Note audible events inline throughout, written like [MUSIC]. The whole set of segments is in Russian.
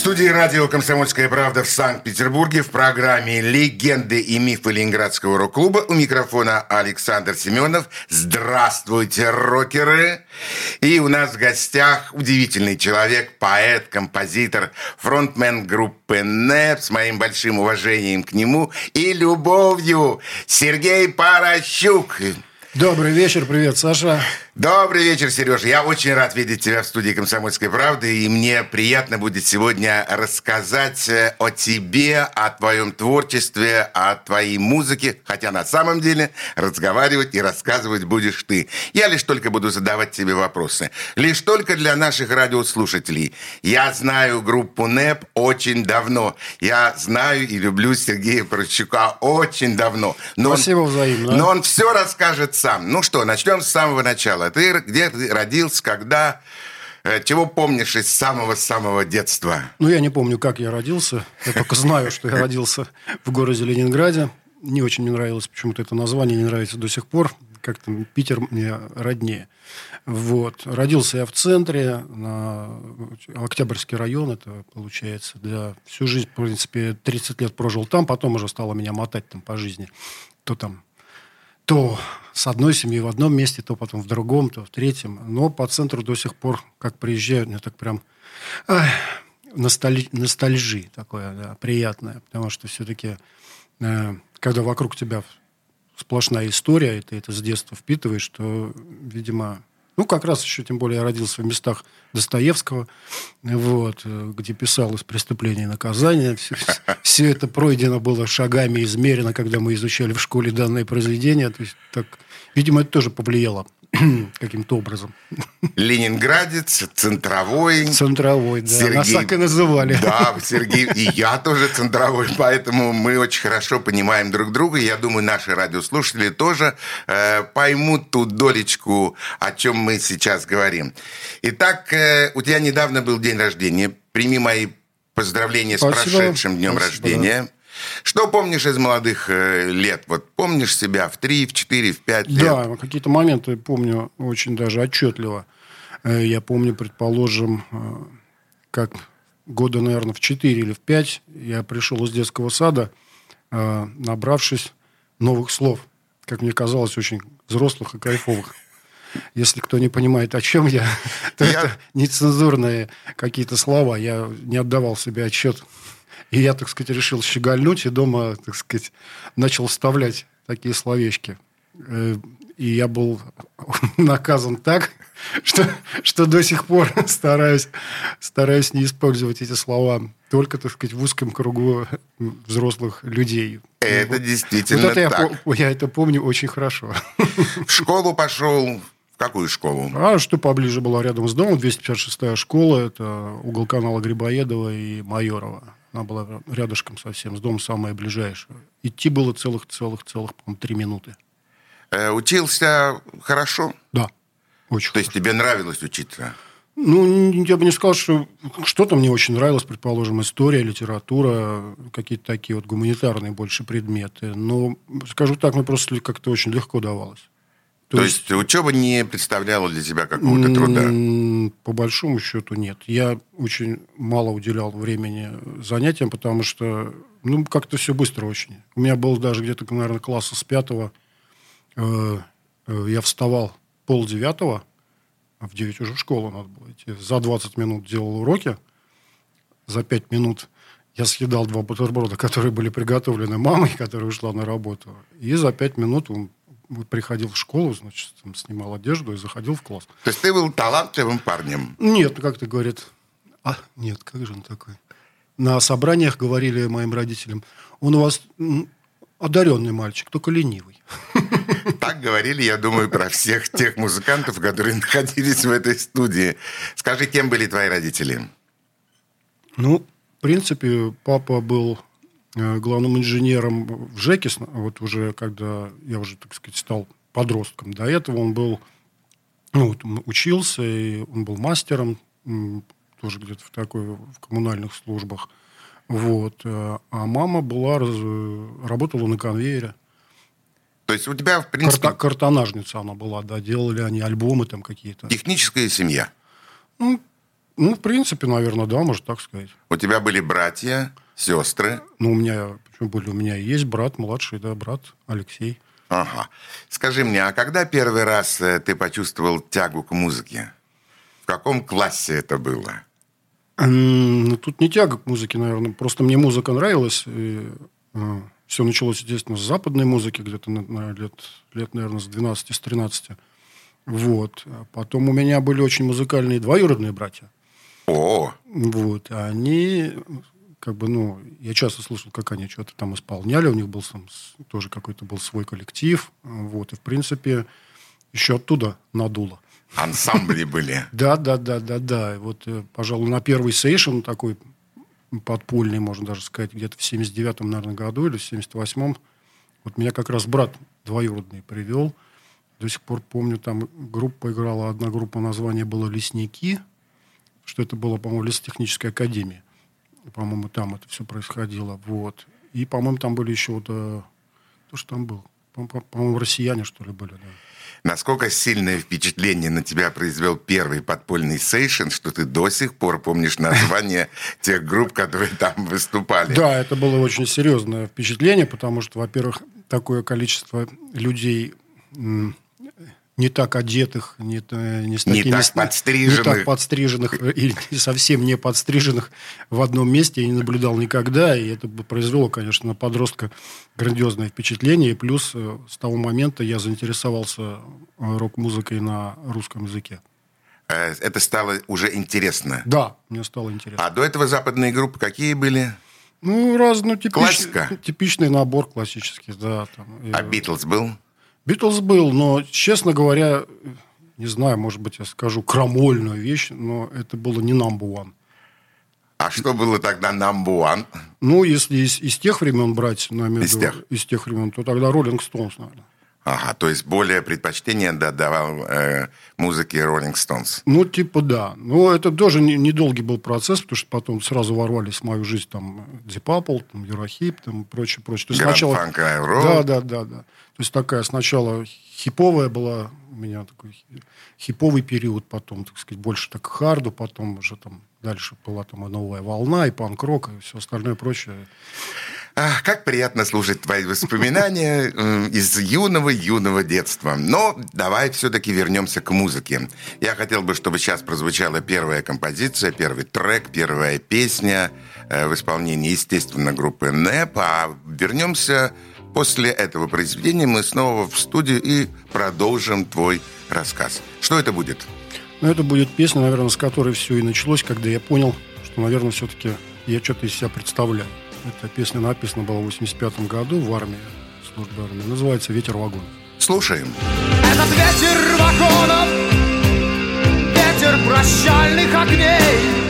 студии радио «Комсомольская правда» в Санкт-Петербурге в программе «Легенды и мифы Ленинградского рок-клуба» у микрофона Александр Семенов. Здравствуйте, рокеры! И у нас в гостях удивительный человек, поэт, композитор, фронтмен группы НЭП с моим большим уважением к нему и любовью Сергей Порощук. Добрый вечер, привет, Саша. Добрый вечер, Сережа. Я очень рад видеть тебя в студии «Комсомольской правды», и мне приятно будет сегодня рассказать э, о тебе, о твоем творчестве, о твоей музыке, хотя на самом деле разговаривать и рассказывать будешь ты. Я лишь только буду задавать тебе вопросы. Лишь только для наших радиослушателей. Я знаю группу НЭП очень давно. Я знаю и люблю Сергея Порощука очень давно. Но Спасибо он, взаимно. Но он все расскажет сам. Ну что, начнем с самого начала. Ты где ты родился, когда? Э, чего помнишь из самого-самого детства? Ну, я не помню, как я родился. Я только знаю, что я родился в городе Ленинграде. Не очень мне нравилось почему-то это название, не нравится до сих пор. Как-то Питер мне роднее. Вот. Родился я в центре, на Октябрьский район, это получается. Да. Всю жизнь, в принципе, 30 лет прожил там, потом уже стало меня мотать там по жизни. То там то с одной семьей в одном месте, то потом в другом, то в третьем. Но по центру до сих пор, как приезжаю, мне так прям ах, носталь, ностальжи такое, да, приятное. Потому что все-таки, э, когда вокруг тебя сплошная история, и ты это с детства впитываешь, то, видимо, ну, как раз еще, тем более, я родился в местах Достоевского, вот, где писалось «Преступление и наказание». Все, все это пройдено было шагами, измерено, когда мы изучали в школе данное произведение. То есть, так, видимо, это тоже повлияло [CLEARS THROAT] каким-то образом. Ленинградец, центровой. Центровой, да. Сергей... Нас так и называли. Да, [LAUGHS] Сергей. И я тоже центровой, поэтому мы очень хорошо понимаем друг друга. Я думаю, наши радиослушатели тоже э, поймут ту долечку, о чем мы сейчас говорим. Итак, э, у тебя недавно был день рождения. Прими мои поздравления Спасибо. с прошедшим днем Спасибо, рождения. Что помнишь из молодых э, лет? Вот помнишь себя в 3, в 4, в 5 лет? Да, какие-то моменты помню очень даже отчетливо. Э, я помню, предположим, э, как года, наверное, в 4 или в 5 я пришел из детского сада, набравшись новых слов, как мне казалось, очень взрослых и кайфовых. Если кто не понимает, о чем я, [LAUGHS] то я... это нецензурные какие-то слова. Я не отдавал себе отчет и я, так сказать, решил щегольнуть, и дома, так сказать, начал вставлять такие словечки. Э, и я был [LAUGHS] наказан так, что, что до сих пор [LAUGHS] стараюсь, стараюсь не использовать эти слова только, так сказать, в узком кругу взрослых людей. Это вот, действительно вот это так. Я, я это помню очень хорошо. В школу пошел, в какую школу? А что поближе была рядом с домом, 256-я школа, это угол канала Грибоедова и Майорова. Она была рядышком совсем, с домом самая ближайшая. Идти было целых-целых-целых, по-моему, три минуты. Э, учился хорошо? Да, очень То хорошо. есть тебе нравилось учиться? Ну, я бы не сказал, что что-то мне очень нравилось, предположим, история, литература, какие-то такие вот гуманитарные больше предметы. Но, скажу так, мне просто как-то очень легко давалось. То, То есть, есть учеба не представляла для тебя какого-то труда? По большому счету нет. Я очень мало уделял времени занятиям, потому что ну, как-то все быстро очень. У меня был даже где-то, наверное, класса с пятого. Э, э, я вставал пол девятого, а в девять уже в школу надо было идти. За 20 минут делал уроки. За пять минут я съедал два бутерброда, [LAUGHS] которые были приготовлены мамой, которая ушла на работу. И за пять минут приходил в школу, значит, там, снимал одежду и заходил в класс. То есть ты был талантливым парнем? Нет, ну как ты говорит. А, нет, как же он такой? На собраниях говорили моим родителям, он у вас одаренный мальчик, только ленивый. Так говорили, я думаю, про всех тех музыкантов, которые находились в этой студии. Скажи, кем были твои родители? Ну, в принципе, папа был главным инженером в ЖЭКе, вот уже когда я уже, так сказать, стал подростком. До этого он был ну, вот, учился, и он был мастером, тоже где-то в такой, в коммунальных службах. Вот. Э, а мама была, работала на конвейере. То есть у тебя, в принципе... Карта, картонажница она была, да, делали они альбомы там какие-то. Техническая семья? Ну, ну, в принципе, наверное, да, можно так сказать. У тебя были братья, сестры? Ну, у меня, почему были, у меня есть брат младший, да, брат Алексей. Ага. Скажи мне, а когда первый раз э, ты почувствовал тягу к музыке? В каком классе это было? Ну, тут не тяга к музыке, наверное. Просто мне музыка нравилась. И, э, все началось, естественно, с западной музыки, где-то на, лет, лет, наверное, с 12, с 13. Вот. А потом у меня были очень музыкальные двоюродные братья. О! Вот. Они, как бы, ну, я часто слышал, как они что-то там исполняли. У них был там тоже какой-то был свой коллектив. Вот. И, в принципе, еще оттуда надуло. Ансамбли [LAUGHS] были. Да, да, да, да, да. Вот, э, пожалуй, на первый сейшн такой подпольный, можно даже сказать, где-то в 79-м, наверное, году или в 78-м, вот меня как раз брат двоюродный привел. До сих пор помню, там группа играла, одна группа название было «Лесники», что это было, по-моему, лесотехническая академия. По-моему, там это все происходило. Вот. И, по-моему, там были еще вот... Э, кто же там был? По-моему, россияне, что ли, были, да. Насколько сильное впечатление на тебя произвел первый подпольный сейшн, что ты до сих пор помнишь название [LAUGHS] тех групп, которые там выступали? Да, это было очень серьезное впечатление, потому что, во-первых, такое количество людей не так одетых, не, не, с такими, не так подстриженных. Не так подстриженных и совсем не подстриженных в одном месте я не наблюдал никогда. И это произвело, конечно, на подростка грандиозное впечатление. И плюс э, с того момента я заинтересовался э, рок-музыкой на русском языке. Э, это стало уже интересно? Да, мне стало интересно. А до этого западные группы какие были? Ну, раз, ну, типич, Классика? типичный набор классический, да. Там, а Битлз был? Битлз был, но, честно говоря, не знаю, может быть, я скажу крамольную вещь, но это было не number one. А что было тогда number one? Ну, если из, из тех времен брать, ну, из, тех? из тех времен, то тогда Роллинг Стоунс, наверное. Ага, то есть более предпочтение давал э, музыке Rolling Stones. Ну, типа да. Но это тоже недолгий не был процесс, потому что потом сразу ворвались в мою жизнь там Deep Apple, там, Eurохип, там прочее, прочее. Есть сначала... Funk Да, да, да, да. То есть такая сначала хиповая была у меня такой хиповый период, потом, так сказать, больше так харду, потом уже там дальше была там и новая волна, и панк-рок, и все остальное прочее. Как приятно слушать твои воспоминания из юного-юного детства. Но давай все-таки вернемся к музыке. Я хотел бы, чтобы сейчас прозвучала первая композиция, первый трек, первая песня э, в исполнении, естественно, группы НЭП. А вернемся После этого произведения мы снова в студию и продолжим твой рассказ. Что это будет? Ну, это будет песня, наверное, с которой все и началось, когда я понял, что, наверное, все-таки я что-то из себя представляю. Эта песня написана была в 85 году в армии, службе армии. Называется «Ветер вагон». Слушаем. Этот ветер вагонов, ветер прощальных огней,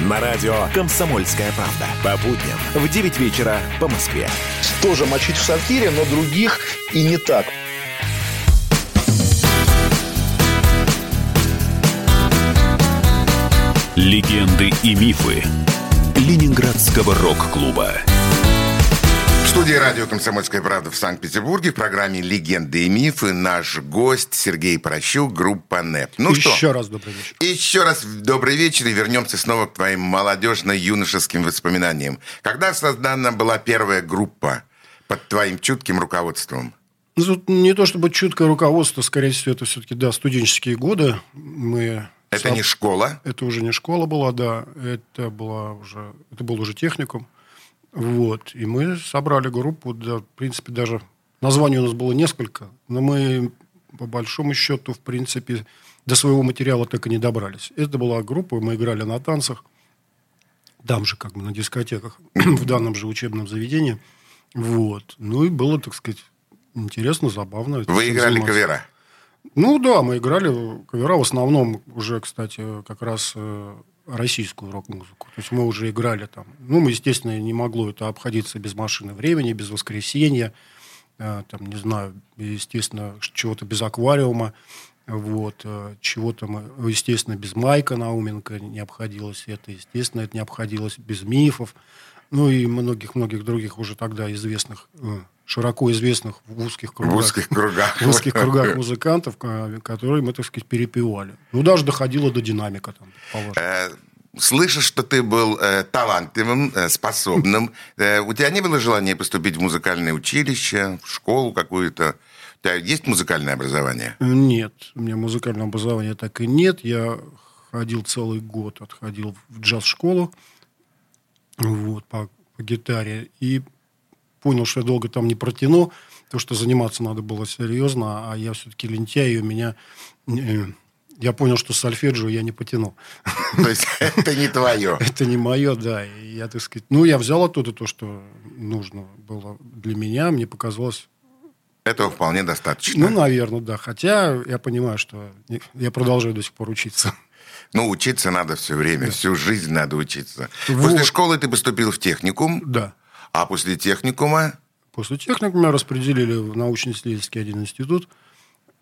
На радио «Комсомольская правда». По будням в 9 вечера по Москве. Тоже мочить в сортире, но других и не так. Легенды и мифы Ленинградского рок-клуба. В студии радио «Комсомольская правда» в Санкт-Петербурге в программе «Легенды и мифы» наш гость Сергей Прощук, группа НЭП. Ну Еще что? раз добрый вечер. Еще раз добрый вечер и вернемся снова к твоим молодежно-юношеским воспоминаниям. Когда создана была первая группа под твоим чутким руководством? Ну, тут не то чтобы чуткое руководство, скорее всего, это все-таки, да, студенческие годы. Мы Это сам- не школа? Это уже не школа была, да, это, была уже, это был уже техникум. Вот. И мы собрали группу, да, в принципе, даже названий у нас было несколько, но мы, по большому счету, в принципе, до своего материала так и не добрались. Это была группа, мы играли на танцах, там же, как бы, на дискотеках, [CLEARS THROAT] в данном же учебном заведении. Вот. Ну, и было, так сказать, интересно, забавно. Вы играли заниматься. кавера? Ну да, мы играли кавера в основном уже, кстати, как раз э, российскую рок-музыку. То есть мы уже играли там. Ну, мы, естественно, не могло это обходиться без машины времени, без воскресенья, э, там, не знаю, естественно, чего-то без аквариума. Вот, э, чего-то мы, естественно, без Майка Науменко не обходилось это, естественно, это не обходилось без мифов, ну и многих-многих других уже тогда известных, э, широко известных в узких В кругах узких кругах. в узких кругах музыкантов, ка- которые мы, так сказать, перепевали. Ну, даже доходило до динамика там. Э, Слышу, что ты был э, талантливым, э, способным. [LAUGHS] Э, у тебя не было желания поступить в музыкальное училище, в школу какую-то? У тебя есть музыкальное образование? Нет, у меня музыкального образования так и нет. Я ходил целый год, отходил в джаз-школу вот, по, по гитаре. И понял, что я долго там не протяну, потому что заниматься надо было серьезно, а я все-таки лентяй, и у меня... э, я понял, что сольфеджио я не потяну. [LAUGHS] То есть это не твое. [LAUGHS] Это не мое, да. И я, так сказать, ну, я взял оттуда то, что нужно было для меня. Мне показалось, Этого вполне достаточно. ну, наверное, да. Хотя я понимаю, что я продолжаю до сих пор учиться. Ну, учиться надо все время, всю жизнь надо учиться. Вот. После школы ты поступил в техникум, Да. А после техникума После техникума распределили в научно-исследовательский один институт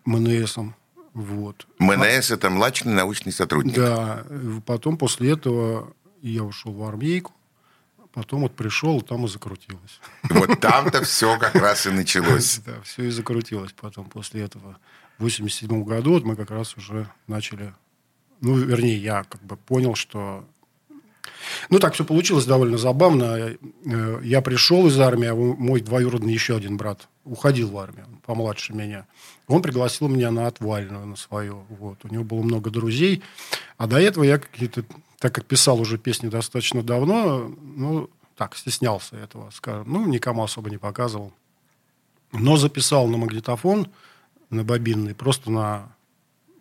МНСом. Вот. МНС – это младший научный сотрудник. Да. Потом после этого я ушел в армейку. Потом вот пришел, там и закрутилось. Вот там-то все как раз и началось. [LAUGHS] Да, все и закрутилось потом после этого. В 87 году вот мы как раз уже начали... Ну, вернее, я как бы понял, что... Ну, так все получилось довольно забавно. Э, Я пришел из армии, а мой двоюродный еще один брат уходил в армию, помладше меня. Он пригласил меня на отвальную, на свою. Вот. У него было много друзей. А до этого я какие-то... Так как писал уже песни достаточно давно, ну, так, стеснялся этого, скажем. Ну, никому особо не показывал. Но записал на магнитофон, на бобинный, просто на,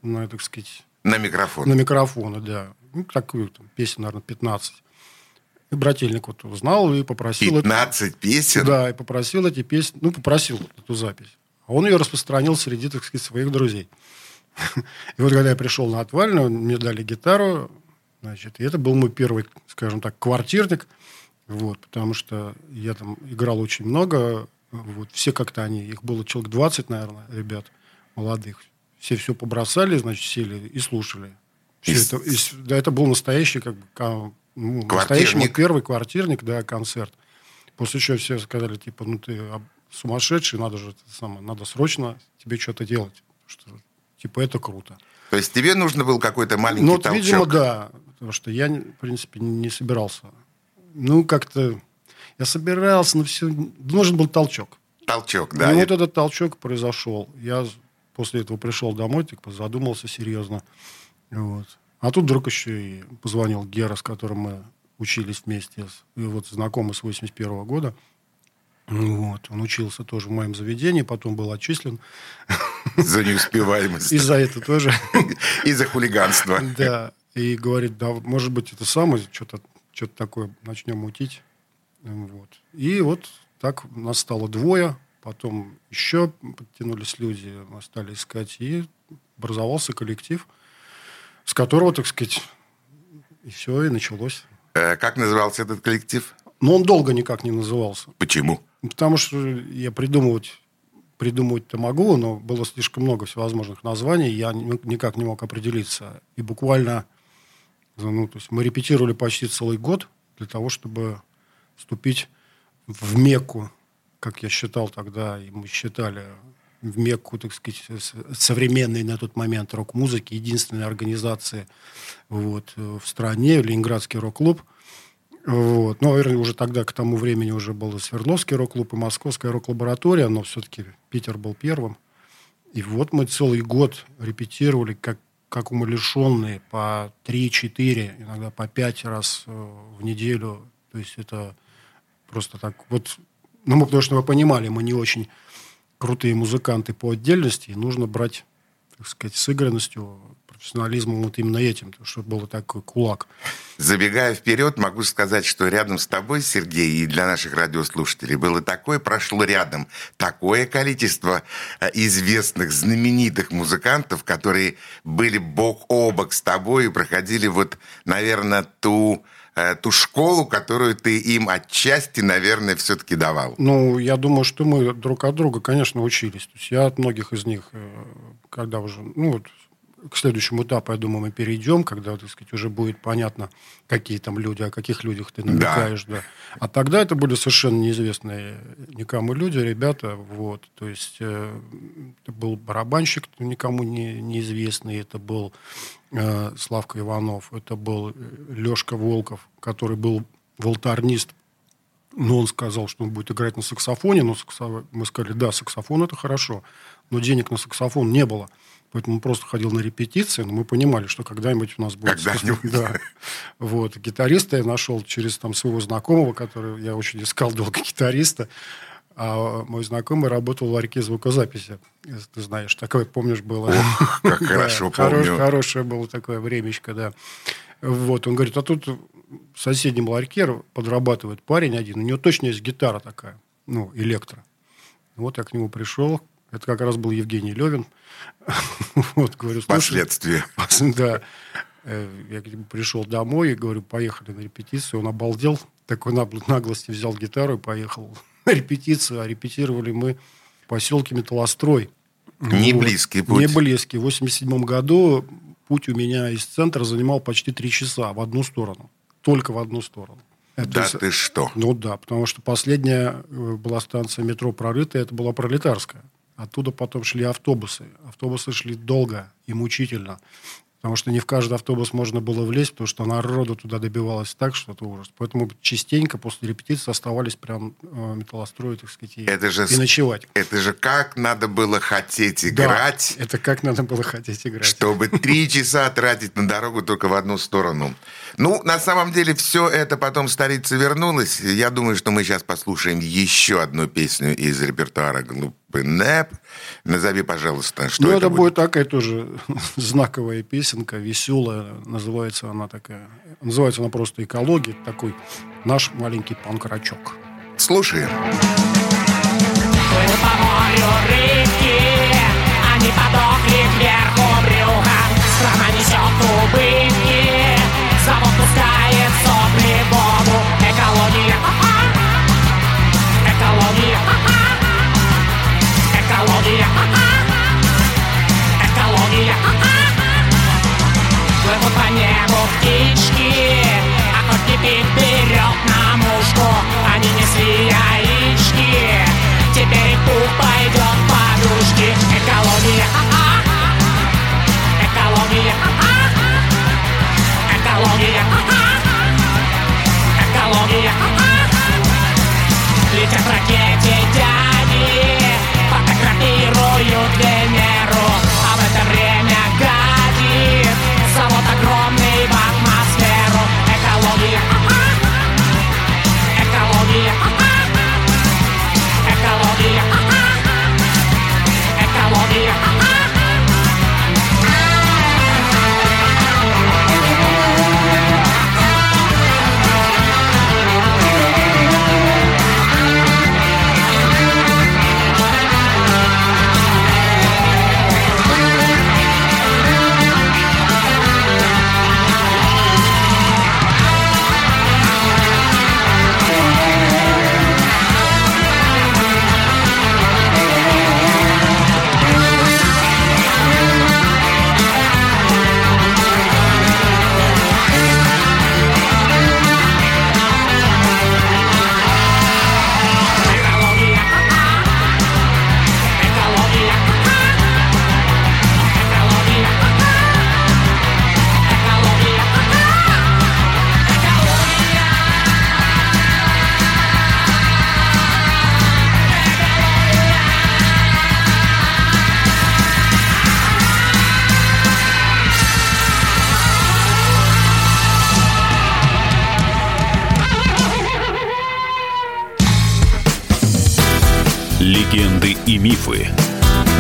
на так сказать, На микрофон. на микрофоны, да. Ну, такую там, песню, наверное, 15. И брательник вот узнал и попросил... это- 15 песен? Да, и попросил эти песни, ну, попросил эту запись. А он ее распространил среди, так сказать, своих друзей. [LAUGHS] И вот когда я пришел на отвальную, мне дали гитару, значит, и это был мой первый, скажем так, квартирник, вот, потому что я там играл очень много, вот, все как-то они, их было человек 20, наверное, ребят молодых, все все побросали, значит, сели и слушали. Все это, да, это был настоящий, как бы, ну, настоящий первый квартирник, да, концерт. После чего все сказали, типа, ну ты сумасшедший, надо же самое, надо срочно тебе что-то делать. Что, типа, это круто. То есть тебе нужно был какой-то маленький Ну, вот, толчок? видимо, да. Потому что я, в принципе, не собирался. Ну, как-то я собирался, но все... Нужен был толчок. Толчок, да. и вот этот толчок произошел. Я после этого пришел домой, типа, задумался серьезно. Вот. А тут вдруг еще и позвонил Гера, с которым мы учились вместе, и вот знакомы с 81 года. Вот. Он учился тоже в моем заведении, потом был отчислен. За неуспеваемость. И за это тоже. И за хулиганство. Да. И говорит, да, может быть, это самое, что-то что такое начнем мутить. Вот. И вот так нас стало двое, потом еще подтянулись люди, мы стали искать, и образовался коллектив, с которого, так сказать, и все, и началось. Э, Как назывался этот коллектив? Но он долго никак не назывался. Почему? Потому что я придумывать придумывать-то могу, но было слишком много всевозможных названий, я ни- никак не мог определиться. И буквально, ну, то есть мы репетировали почти целый год для того, чтобы вступить в Мекку, как я считал тогда, и мы считали в Мекку, так сказать, современной на тот момент рок-музыки, единственной организации вот, э, в стране, Ленинградский рок-клуб. Вот. Ну, наверное, уже тогда, к тому времени, уже был Свердловский рок-клуб, и Московская рок-лаборатория, но все-таки Питер был первым. И вот мы целый год репетировали, как, как умалишенные, по 3-4, иногда по 5 раз э, в неделю. То есть это просто так вот... Ну, мы, потому что мы понимали, мы не очень крутые музыканты по отдельности, и нужно брать, так сказать, сыгранностью, профессионализмом вот именно этим, чтобы было такой кулак. Забегая вперед, могу сказать, что рядом с тобой, Сергей, и для наших радиослушателей было такое, прошло рядом такое количество э, известных, знаменитых музыкантов, которые были бок о бок с тобой и проходили вот, наверное, ту, ту школу, которую ты им отчасти, наверное, все-таки давал. Ну, я думаю, что мы друг от друга, конечно, учились. То есть я от многих из них, э, когда уже, ну, вот к следующему этапу, я думаю, мы перейдем, когда, так сказать, уже будет понятно, какие там люди, о каких людях ты намекаешь, да. А тогда это были совершенно неизвестные никому люди, ребята, вот. То есть э, это был барабанщик никому не, неизвестный, это был э, Славка Иванов, это был Лешка Волков, который был волтарнист но он сказал, что он будет играть на саксофоне. Но саксо- мы сказали, да, саксофон это хорошо. Но денег на саксофон не было. Поэтому он просто ходил на репетиции. Но мы понимали, что когда-нибудь у нас будет... Когда-нибудь. [LAUGHS] Да. Вот. Гитариста я нашел через там, своего знакомого, который... Я очень искал долго [LAUGHS] гитариста. А мой знакомый работал в ларьке звукозаписи. Если ты знаешь, такое, помнишь, было. как [LAUGHS] Да, хорошо хорош- помню. Хорошее было такое времечко, да. Вот, он говорит, а тут в соседнем ларьке подрабатывает парень один, у него точно есть гитара такая, ну, электро. Вот я к нему пришел, это как раз был Евгений Левин. [LAUGHS] Вот, говорю, Последствия. [LAUGHS] да. Э, Я пришел домой и говорю, поехали на репетицию. Он обалдел, такой наглости взял гитару и поехал [LAUGHS] на репетицию. А репетировали мы в поселке Металлострой. Не Вот. близкий путь. Не близкий. В 87 году путь у меня из центра занимал почти три часа в одну сторону. Только в одну сторону. Это Да с- ты что? ну да, потому что последняя э, была станция метро прорытая, это была пролетарская. Оттуда потом шли автобусы. Автобусы шли долго и мучительно. Потому что не в каждый автобус можно было влезть, потому что народу туда добивалось так, что это ужас. Поэтому частенько после репетиции оставались прям э, металлостроить, так сказать, и, Это же и ночевать. Это же как надо было хотеть Да, играть, это как надо было хотеть играть. чтобы три [LAUGHS] часа тратить на дорогу только в одну сторону. Ну, на самом деле, все это потом столица вернулась. Я думаю, что мы сейчас послушаем еще одну песню из репертуара группы НЭП. Назови, пожалуйста, что ну, это, это будет. будет такая тоже [LAUGHS] знаковая песенка, веселая. Называется она такая. Называется она просто «Экология». Такой наш маленький панк-рачок. Слушаем. Плывут по морю рыбки Они подохли кверху брюха Страна несет убытки по небу птички Охотник их берет на мушку Они несли яички. Теперь их пух пойдет в подушки Экология,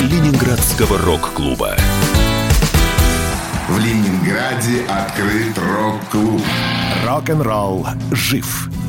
Ленинградского рок-клуба. В Ленинграде открыт рок-клуб. Рок-н-ролл жив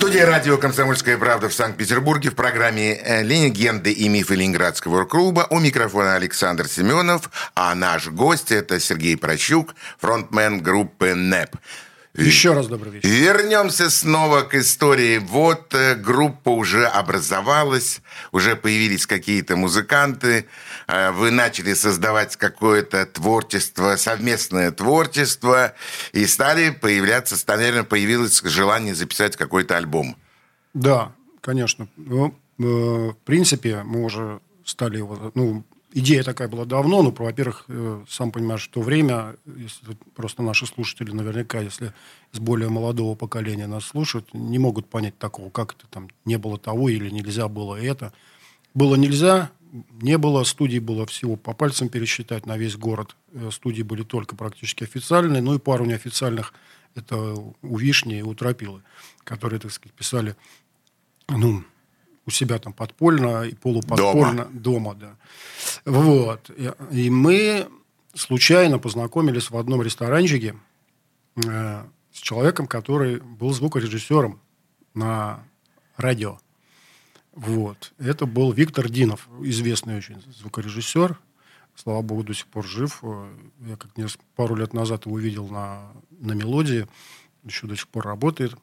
студии радио «Комсомольская правда» в Санкт-Петербурге в программе э, «Легенды и мифы Ленинградского клуба». У микрофона Александр Семенов, а наш гость – это Сергей Прощук, фронтмен группы НЭП. Еще раз добрый вечер. Вернемся снова к истории. Вот э, группа уже образовалась, уже появились какие-то музыканты, э, вы начали создавать какое-то творчество, совместное творчество, и стали появляться, наверное, появилось желание записать какой-то альбом. Да, конечно. Ну, э, в принципе, мы уже стали его, ну, идея такая была давно, но, во-первых, э, сам понимаешь, что время, если просто наши слушатели наверняка, если с более молодого поколения нас слушают, не могут понять такого, как это там не было того или нельзя было это. Было нельзя, не было, студий было всего по пальцам пересчитать на весь город. Э, студии были только практически официальные, ну и пару неофициальных, это у Вишни и у Тропилы, которые, так сказать, писали, ну, у себя там подпольно и полуподпольно. Дома. Дома, да. Вот. И мы случайно познакомились в одном ресторанчике э, с человеком, который был звукорежиссером на радио. Вот. Это был Виктор Динов, известный очень звукорежиссер. Слава богу, до сих пор жив. Я как пару лет назад его видел на, на мелодии. Еще до сих пор работает.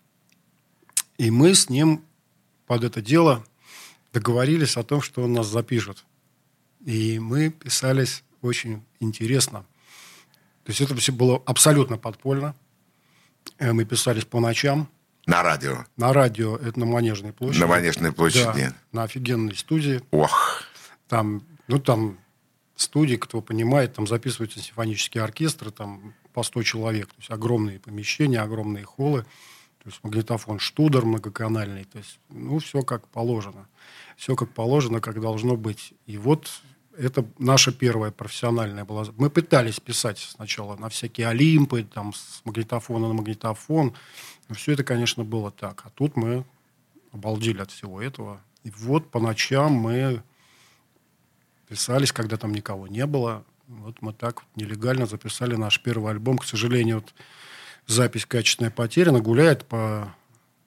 И мы с ним под это дело договорились о том, что он нас запишет. И мы писались очень интересно. То есть это все было абсолютно подпольно. Э, мы писались по ночам. На радио? На радио. Это на Манежной площади. На Манежной площади. Да, на офигенной студии. Ох. Там, ну, там студии, кто понимает, там записываются симфонические оркестры, там по 100 человек. То есть огромные помещения, огромные холлы. То есть магнитофон Штудер многоканальный. То есть, ну, все как положено. Все как положено, как должно быть. И вот это наша первая профессиональная была. Мы пытались писать сначала на всякие Олимпы, там, с магнитофона на магнитофон. Но все это, конечно, было так. А тут мы обалдели от всего этого. И вот по ночам мы писались, когда там никого не было. Вот мы так вот нелегально записали наш первый альбом. К сожалению, вот запись качественная потеряна, гуляет по,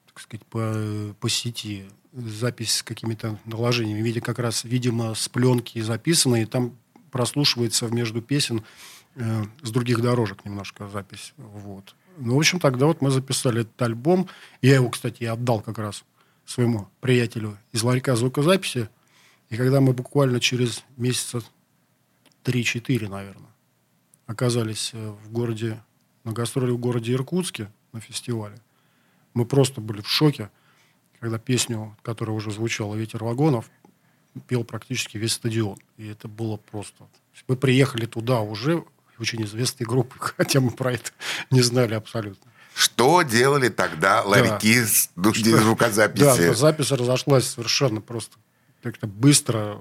так сказать, по, по сети. Запись с какими-то наложениями. Видя как раз, видимо, с пленки записано, и там прослушивается между песен э, с других дорожек немножко запись. Вот. Ну, в общем, тогда вот мы записали этот альбом. Я его, кстати, отдал как раз своему приятелю из ларька звукозаписи. И когда мы буквально через месяца 3-4, наверное, оказались э, в городе на гастроли в городе Иркутске на фестивале. Мы просто были в шоке, когда песню, которая уже звучала «Ветер вагонов», пел практически весь стадион. И это было просто... Мы приехали туда уже, очень известной группы, [LAUGHS] хотя мы про это не знали абсолютно. Что делали тогда ларьки да. с звукозаписи? Да, запись разошлась совершенно просто как-то быстро,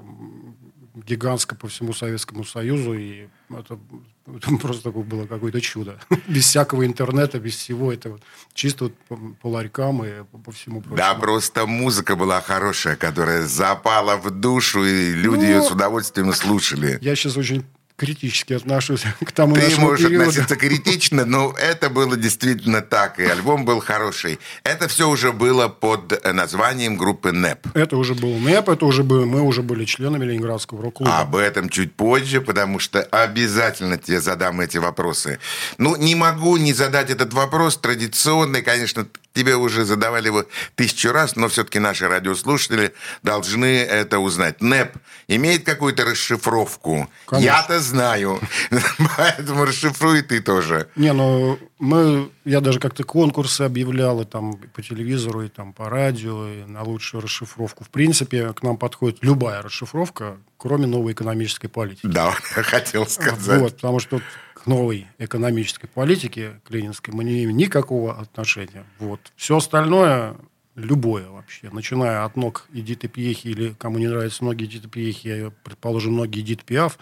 гигантско по всему Советскому Союзу, и это, это просто было какое-то чудо. [LAUGHS] без всякого интернета, без всего этого. Чисто вот по, по ларькам и по, по всему прочему. Да, просто музыка была хорошая, которая запала в душу, и люди ну, ее с удовольствием слушали. Я сейчас очень критически отношусь [LAUGHS] к тому Ты нашему можешь периоду. относиться критично, но это было действительно так, и альбом был хороший. Это все уже было под э, названием группы НЭП. Это уже был НЭП, это уже был, мы уже были членами Ленинградского рок-клуба. Об этом чуть позже, потому что обязательно тебе задам эти вопросы. Ну, не могу не задать этот вопрос. Традиционный, конечно, тебе уже задавали его тысячу раз, но все-таки наши радиослушатели должны это узнать. НЭП имеет какую-то расшифровку? Я-то знаю. [LAUGHS] Поэтому расшифруй ты тоже. Не, ну мы, я даже как-то конкурсы объявлял и там по телевизору, и там по радио, и на лучшую расшифровку. В принципе, к нам подходит любая расшифровка, кроме новой экономической политики. Да, [LAUGHS] хотел сказать. Вот, потому что к новой экономической политике, к мы не имеем никакого отношения. Вот. Все остальное, любое вообще, начиная от ног Эдиты Пьехи, или кому не нравятся ноги Эдиты Пьехи, я, предположим, ноги Эдит Пиаф,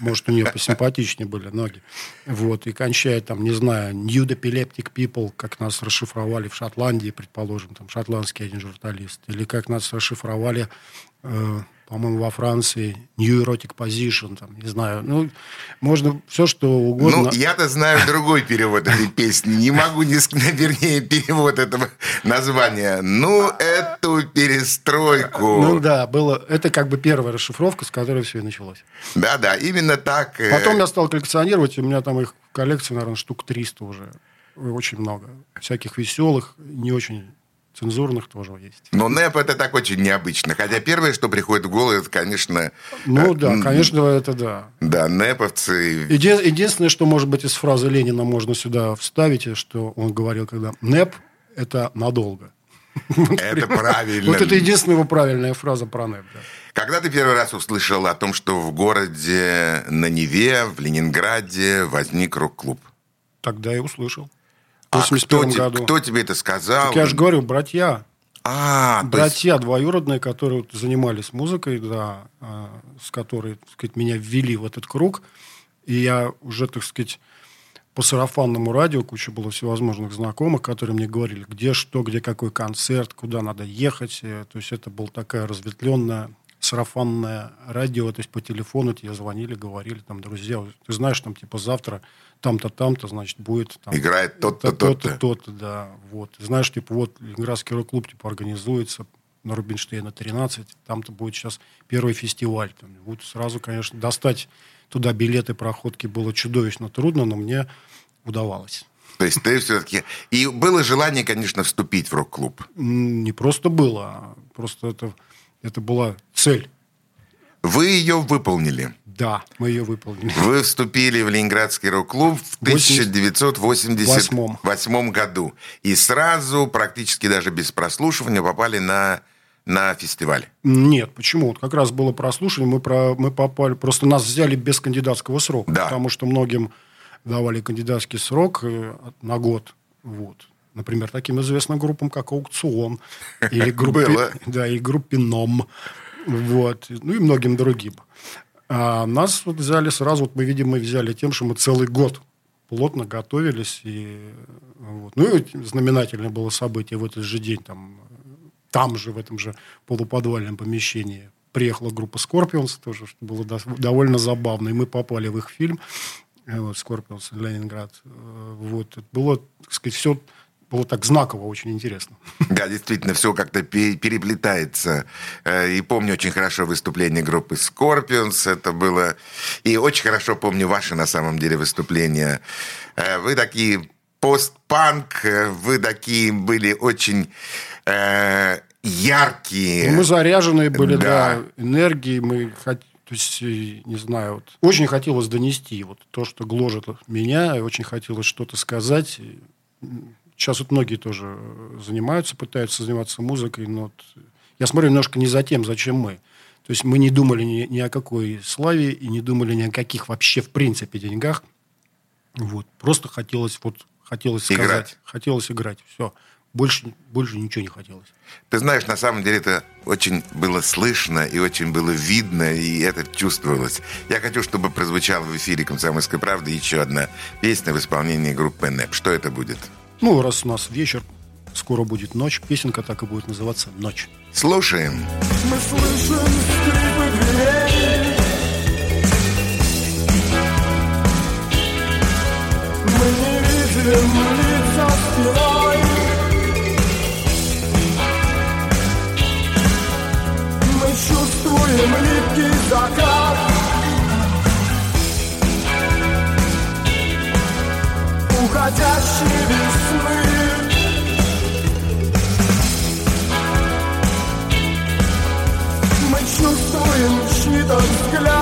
может, у нее посимпатичнее были ноги. Вот, и кончая там, не знаю, New Epileptic People, как нас расшифровали в Шотландии, предположим, там, шотландский один журналист, или как нас расшифровали, э, по-моему, во Франции, New Erotic Position, там, не знаю, ну, можно все, что угодно. Ну, я-то знаю другой перевод этой песни. Не могу, не, [LAUGHS] вернее, перевод этого названия. Ну, эту перестройку. Ну да, было, это как бы первая расшифровка, с которой все и началось. Да-да, именно так. э, Потом я стал коллекционировать, у меня там их в коллекции, наверное, штук 300 уже. Очень много. Всяких веселых, не очень цензурных тоже есть. Но НЭП это так очень необычно. Хотя первое, что приходит в голову, это, конечно... Ну э, да, конечно, это да. Да, НЭПовцы. Еди- Единственное, что, может быть, из фразы Ленина можно сюда вставить, и что он говорил, когда НЭП – это надолго. Это правильно. Вот это единственная его правильная фраза про НЭП. да. Когда ты первый раз услышал о том, что в городе на Неве, в Ленинграде возник рок-клуб? Тогда и услышал. А 81 кто, году. кто тебе это сказал? Так я же говорю, братья. А, то есть- Братья двоюродные, которые вот занимались музыкой, да, а, с которой, так сказать, меня ввели в этот круг. И я уже, так сказать, по сарафанному радио, куча было всевозможных знакомых, которые мне говорили, где что, где какой концерт, куда надо ехать. Э, То есть это была такая разветвленная сарафанное радио, то есть по телефону тебе звонили, говорили, там, друзья, ты знаешь, там, типа, завтра там-то, там-то, значит, будет... Там, Играет тот-то, тот-то. то-то, да, вот. Знаешь, типа, вот, Ленинградский рок-клуб, типа, организуется на Рубинштейна 13, там-то будет сейчас первый фестиваль. Там, вот сразу, конечно, достать туда билеты, проходки было чудовищно трудно, но мне удавалось. То есть ты все-таки... И было желание, конечно, вступить в рок-клуб. Не просто было, а просто это, это была цель. Вы ее выполнили. Да, мы ее выполнили. Вы вступили в Ленинградский рок-клуб в 1988 году. И сразу, практически даже без прослушивания, попали на, на фестиваль. Нет, почему? Вот как раз было прослушивание, мы, про, мы попали, просто нас взяли без кандидатского срока, Да. потому что многим давали кандидатский срок э, на год, вот. Например, таким известным группам, как «Аукцион», [LAUGHS] или группе, да, и группе «Ном», вот, ну и многим другим. А нас вот взяли сразу, вот мы, видимо, взяли тем, что мы целый год плотно готовились. И, вот. Ну и знаменательное было событие в этот же день, там, там же, в этом же полуподвальном помещении, приехала группа Scorpions тоже, что было до- довольно забавно. И мы попали в их фильм вот, Scorpions Ленинград. Э, Вот. Это было, так сказать, все было так знаково, очень интересно. Да, действительно, все как-то пе- переплетается. Э, И помню очень хорошо выступление группы Scorpions. Это было... И очень хорошо помню ваши, на самом деле, выступления. Э, Вы такие постпанк, э, вы такие были очень э, яркие. Мы заряженные были, Да. да, энергией. Мы то есть, не знаю, вот, очень хотелось донести вот то, что гложет меня, очень хотелось что-то сказать. Сейчас вот многие тоже э, занимаются, пытаются заниматься музыкой, но вот я смотрю немножко не за тем, зачем мы. То есть мы не думали ни, ни о какой славе и не думали ни о каких вообще в принципе деньгах. Вот. Просто хотелось вот хотелось сказать, Играть. хотелось играть. Все. Больше, больше ничего не хотелось. Ты знаешь, на самом деле это очень было слышно и очень было видно, и это чувствовалось. Я хочу, чтобы прозвучала в эфире «Комсомольской правды» еще одна песня в исполнении группы НЭП. Что это будет? Ну, раз у нас вечер, скоро будет ночь, песенка так и будет называться «Ночь». Слушаем. Мы слышим скрипы дверей. Мы не видим лица спиной. Мы чувствуем липкий закат. Уходящий Kırıldı rüzgüler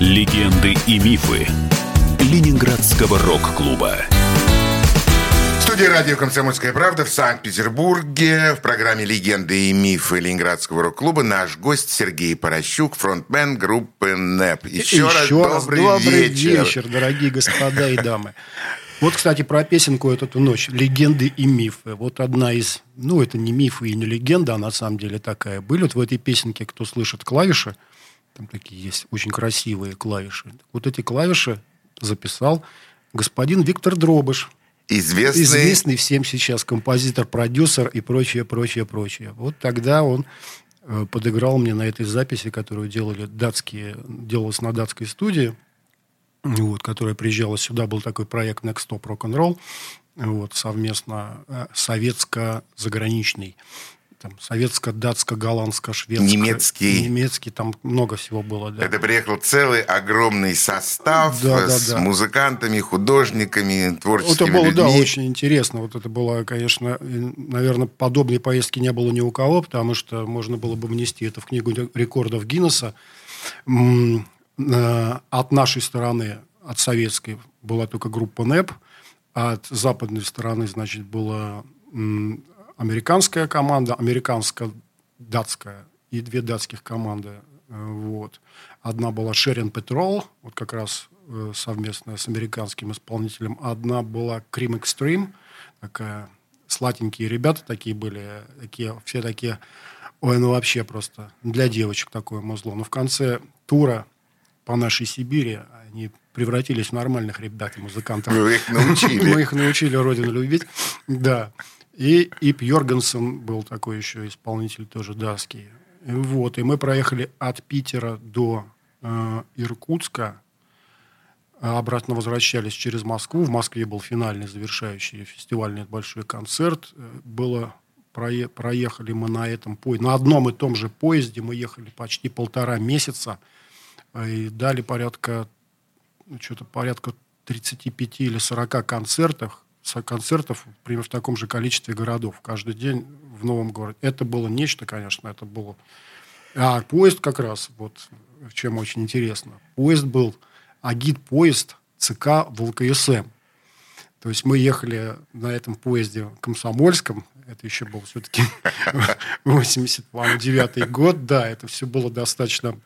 Легенды и мифы Ленинградского рок-клуба. В студии радио «Комсомольская правда» в Санкт-Петербурге в программе «Легенды и мифы Ленинградского рок-клуба» наш гость Сергей Порощук, фронтмен группы НЭП. Еще, раз добрый, добрый вечер. вечер, дорогие господа и дамы. Вот, кстати, про песенку эту ночь. Легенды и мифы. Вот одна из... Ну, это не мифы и не легенда, а на самом деле такая. Были вот в этой песенке, кто слышит клавиши, там такие есть очень красивые клавиши. Вот эти клавиши записал господин Виктор Дробыш. Известный... Известный всем сейчас композитор, продюсер и прочее, прочее, прочее. Вот тогда он э, подыграл мне на этой записи, которую делали датские, делалась на датской студии, вот, которая приезжала сюда. Был такой проект Next Stop Rock'n'Roll, вот, совместно э, советско-заграничный. Там, советско-датско-голландско-шведско. Немецкий. Немецкий, там много всего было, да. Это приехал целый огромный состав Да, да, с да. музыкантами, художниками, творческими Это было, да, людьми. очень интересно. Вот это было, конечно, наверное, подобной поездки не было ни у кого, потому что можно было бы внести это в книгу рекордов Гиннесса. Э, От нашей стороны, от советской, была только группа НЭП, От западной стороны, значит, была м, американская команда, американско-датская и две датских команды. Э, Вот. Одна была Sharon Patrol, вот как раз э, совместная с американским исполнителем. Одна была Cream Extreme, такая сладенькие ребята такие были, такие, все такие, ой, ну вообще просто для девочек такое музло. Но в конце тура по нашей Сибири они превратились в нормальных ребят и музыкантов. Вы их научили. Мы [LAUGHS] их научили Родину любить. Да. И Ип Йоргенсен был такой еще исполнитель тоже датский. Вот. И мы проехали от Питера до э, Иркутска. А Обратно возвращались через Москву. В Москве был финальный, завершающий фестивальный большой концерт. Э, Было прое- проехали мы на этом поезде, на одном и том же поезде мы ехали почти полтора месяца э, и дали порядка ну, что-то порядка 35 или 40 концертов, концертов примерно в таком же количестве городов каждый день в новом городе. Это было нечто, конечно, это было... А поезд как раз, вот чем очень интересно. Поезд был агит-поезд ЦК ВЛКСМ. То есть мы ехали на этом поезде комсомольском, это еще был все-таки 89 [LAUGHS] год, да, это все было достаточно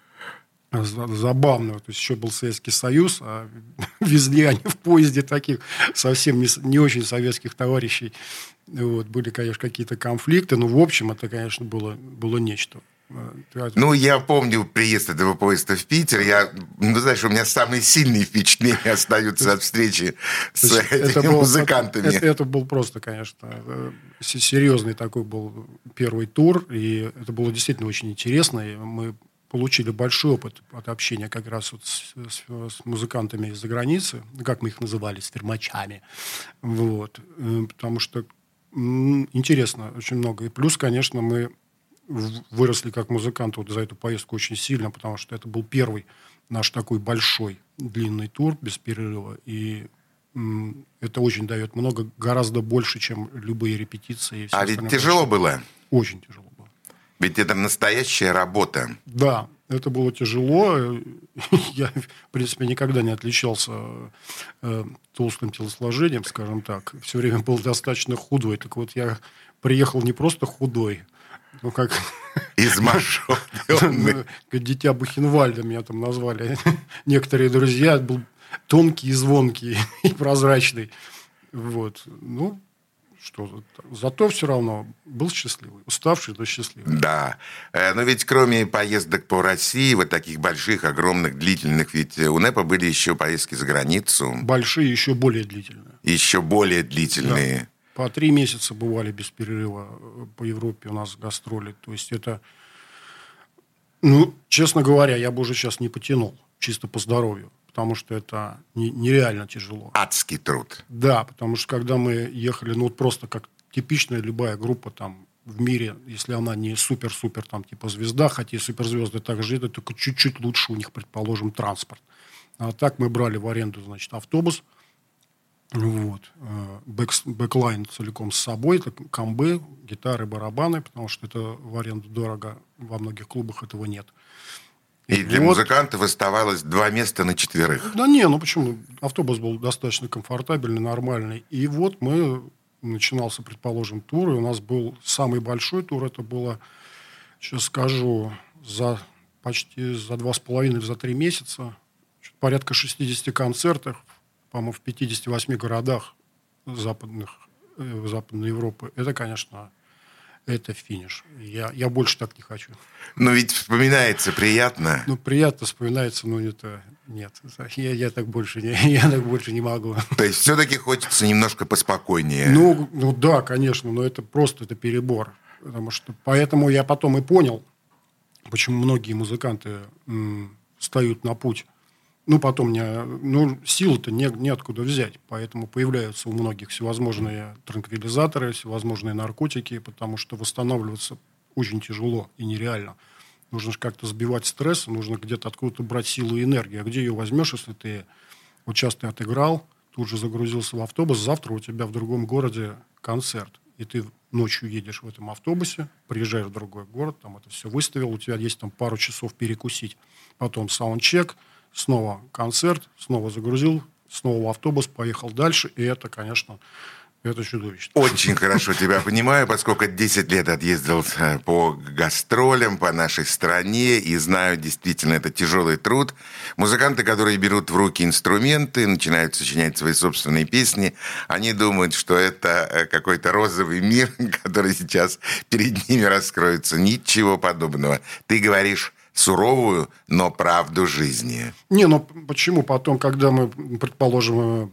за- забавно. То есть еще был Советский Союз, а [LAUGHS] везли они в поезде таких совсем не, не очень советских товарищей. Вот, были, конечно, какие-то конфликты, но в общем это, конечно, было, было нечто. Э, Ну, я помню приезд этого поезда в Питер. Я, ну, знаешь, у меня самые сильные впечатления [LAUGHS] остаются от встречи с этими музыкантами. Это, это был просто, конечно, э, серьезный такой был первый тур, и это было действительно очень интересно. И мы получили большой опыт от общения как раз вот с, с- с музыкантами из-за границы, ну, как мы их называли, с фермачами. Вот. Э, Потому что интересно очень много. И плюс, конечно, мы выросли как музыканты вот за эту поездку очень сильно, потому что это был первый наш такой большой длинный тур без перерыва. И это очень дает много, гораздо больше, чем любые репетиции. А ведь тяжело было. Очень тяжело. Ведь это настоящая работа. Да, это было тяжело. [LAUGHS] Я, в принципе, никогда не отличался э, толстым телосложением, скажем так. Все время был достаточно худой. Так вот, я приехал не просто худой, ну, как... [LAUGHS] Изможденный. [LAUGHS] Как дитя Бухенвальда меня там назвали. Некоторые друзья. Был тонкий и звонкий, и прозрачный. Вот. Ну, что, зато все равно был счастливый. Уставший, но счастливый. Да. Э, Но ведь кроме поездок по России, вот таких больших, огромных, длительных, ведь у НЭПа были еще поездки за границу. Большие, еще более длительные. Еще более длительные. По три месяца бывали без перерыва э, по Европе у нас гастроли. То есть это, ну, честно говоря, я бы уже сейчас не потянул, чисто по здоровью, потому что это не- нереально тяжело. Адский труд. Да, потому что когда мы ехали, ну, вот просто как типичная любая группа там в мире, если она не супер-супер там типа звезда, хотя и суперзвезды также это только чуть-чуть лучше у них, предположим, транспорт. А так мы брали в аренду, значит, автобус, вот. э, back- Backline целиком с собой, это комбы, гитары, барабаны, потому что это в аренду дорого, во многих клубах этого нет. И для вот. музыкантов оставалось два места на четверых. Да не, ну почему? Автобус был достаточно комфортабельный, нормальный. И вот мы, начинался, предположим, тур, и у нас был самый большой тур, это было, сейчас скажу, за почти за два с половиной, за три месяца, порядка 60 концертов, по-моему, в 58 городах западных, э, Западной Европы. Это, конечно, это финиш. Я, я больше так не хочу. Но ведь вспоминается приятно. Ну, приятно вспоминается, но это нет. Я, я так больше не, [LAUGHS] я так больше не могу. То есть все-таки хочется немножко поспокойнее. Ну, ну да, конечно, но это просто это перебор. Потому что поэтому я потом и понял, почему многие музыканты м, встают на путь. Ну, потом не, ну, силы-то не, неоткуда взять. Поэтому появляются у многих всевозможные транквилизаторы, всевозможные наркотики, потому что восстанавливаться очень тяжело и нереально. Нужно же как-то сбивать стресс, нужно где-то откуда-то брать силу и энергию. А где ее возьмешь, если ты вот сейчас ты отыграл, тут же загрузился в автобус, завтра у тебя в другом городе концерт. И ты ночью едешь в этом автобусе, приезжаешь в другой город, там это все выставил, у тебя есть там пару часов перекусить. Потом саундчек, снова концерт, снова загрузил снова в автобус, поехал дальше, и это, конечно, это чудовищно. Очень хорошо тебя понимаю, поскольку 10 лет отъездил э, по гастролям по нашей стране и знаю, действительно, это тяжелый труд. Музыканты, которые берут в руки инструменты, начинают сочинять свои собственные песни, они думают, что это э, какой-то розовый мир, [LAUGHS] который сейчас перед ними раскроется. Ничего подобного. Ты говоришь суровую, но правду жизни. Не, ну почему потом, когда мы, предположим, э,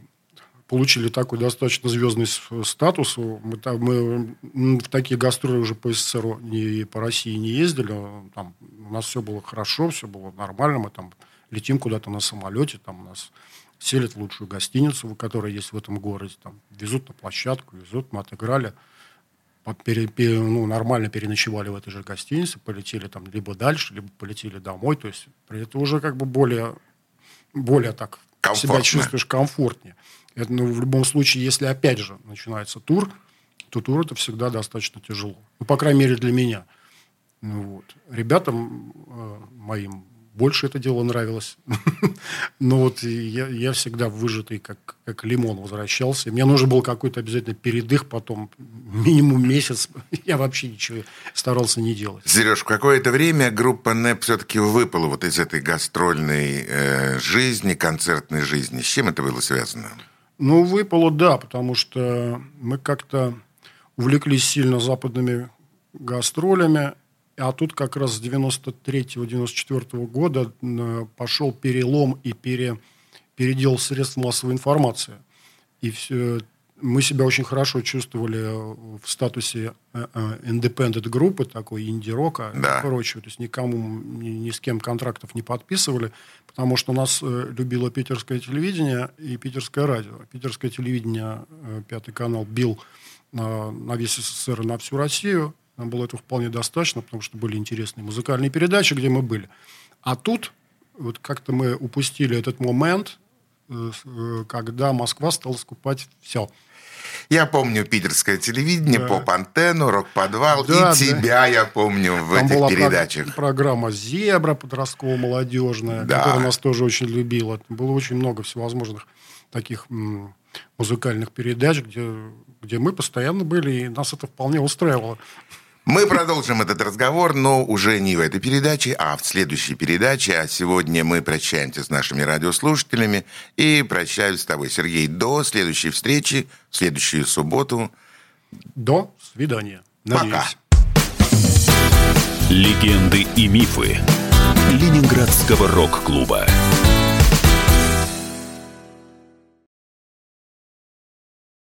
получили такой достаточно звездный статус. Мы, там, мы в такие гастроли уже по СССР и по России не ездили. Там, у нас все было хорошо, все было нормально. Мы там летим куда-то на самолете, там нас селят лучшую гостиницу, которая есть в этом городе. Там, везут на площадку, везут. Мы отыграли. Пере, пере, ну, нормально переночевали в этой же гостинице, полетели там либо дальше, либо полетели домой. То есть это уже как бы более, более так себя чувствуешь комфортнее. Это, ну, в любом случае, если опять же начинается тур, то тур это всегда достаточно тяжело. Ну, по крайней мере, для меня. Ну, вот. Ребятам э, моим больше это дело нравилось. [LAUGHS] Но вот я, я всегда выжатый, как, как лимон, возвращался. Мне нужен был какой-то обязательно передых, потом минимум месяц. [LAUGHS] Я вообще ничего старался не делать. Сереж, в какое-то время группа НЭП все-таки выпала вот из этой гастрольной э, жизни, концертной жизни. С чем это было связано? Ну, выпало, да, потому что мы как-то увлеклись сильно западными гастролями, а тут как раз с 93-94 года э, пошел перелом и пере, передел средств массовой информации. И все, мы себя очень хорошо чувствовали в статусе э, э, independent группы, такой инди-рока да. и прочего. То есть никому, ни, ни с кем контрактов не подписывали, потому что нас э, любило питерское телевидение и питерское радио. Питерское телевидение, пятый канал, бил на, на весь СССР и на всю Россию. Нам было этого вполне достаточно, потому что были интересные музыкальные передачи, где мы были. А тут вот как-то мы упустили этот момент, когда Москва стала скупать все – я помню питерское телевидение, да. поп-антенну, рок-подвал. Да, и тебя я помню в Там этих была передачах. программа «Зебра» подростково-молодежная, да. которая нас тоже очень любила. Было очень много всевозможных таких музыкальных передач, где, где мы постоянно были, и нас это вполне устраивало. Мы продолжим этот разговор, но уже не в этой передаче, а в следующей передаче. А сегодня мы прощаемся с нашими радиослушателями и прощаюсь с тобой, Сергей, до следующей встречи в следующую субботу. До свидания. Надеюсь. Пока. Легенды и мифы Ленинградского рок-клуба.